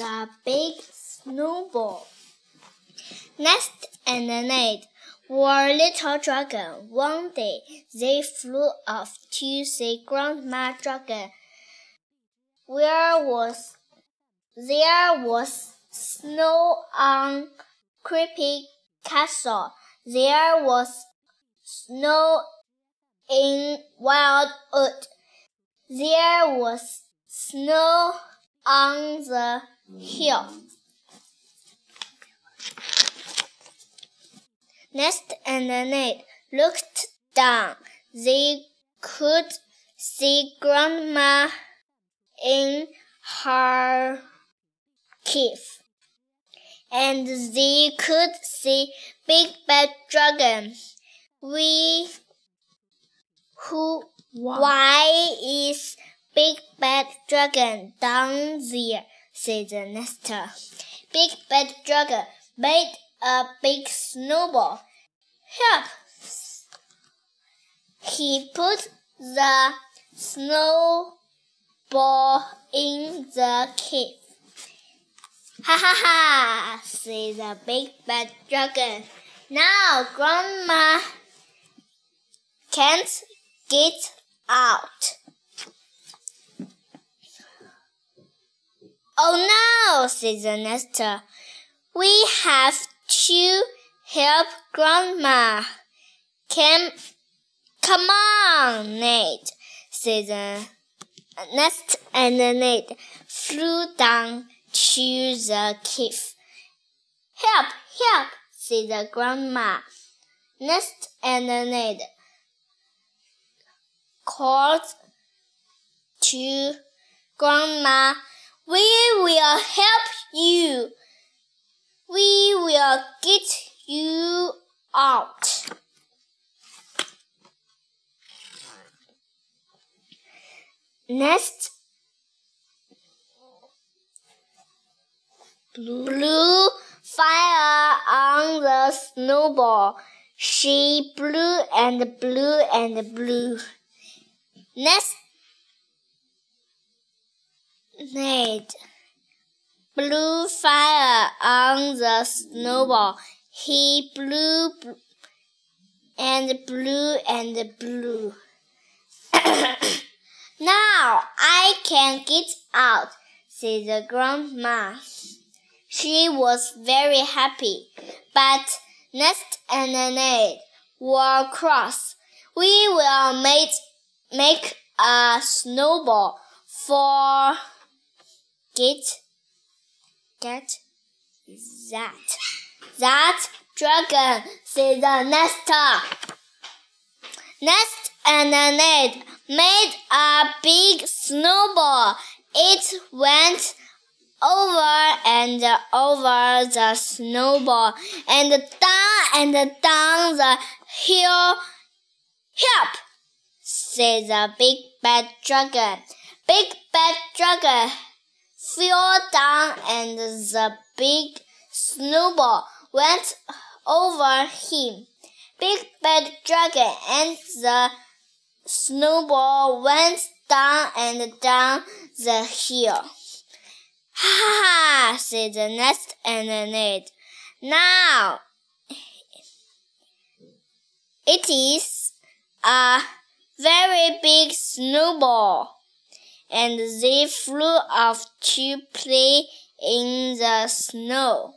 the big snowball. Nest and Ned were little dragon. One day they flew off to see Grandma Dragon. Where was there was snow on creepy castle. There was snow in wildwood. There was snow on the hill. Nest and Ned looked down. They could see Grandma in her cave. And they could see Big Bad Dragon. We who why is Big Bad Dragon down there? said the nester. Big Bad Dragon made a big snowball. Help! He put the snowball in the cave. Ha ha ha! said the big bad dragon. Now Grandma can't get out. Oh no, said the. We have to help Grandma. Come, come on, Ned, said the nest, and Ned flew down to the cave. Help, help, said the grandma. Nest and Ned called to Grandma, We will help you. We will get you out. Nest blew fire on the snowball. She blew and blew and blew. Nest Ned blew fire on the snowball. He blew and blew and blew. now I can get out, said the grandma. She was very happy, but Nest and Ned were cross. We will make, make a snowball for get get that that dragon said the nester. Nest and Ned made a big snowball. It went over and over the snowball and down and down the hill. Help! said the big bad dragon. Big bad dragon fell down and the big snowball went over him. Big bad dragon and the snowball went down and down the hill. Ha ha! said the nest and Ned. Now it is a very big snowball, and they flew off to play in the snow.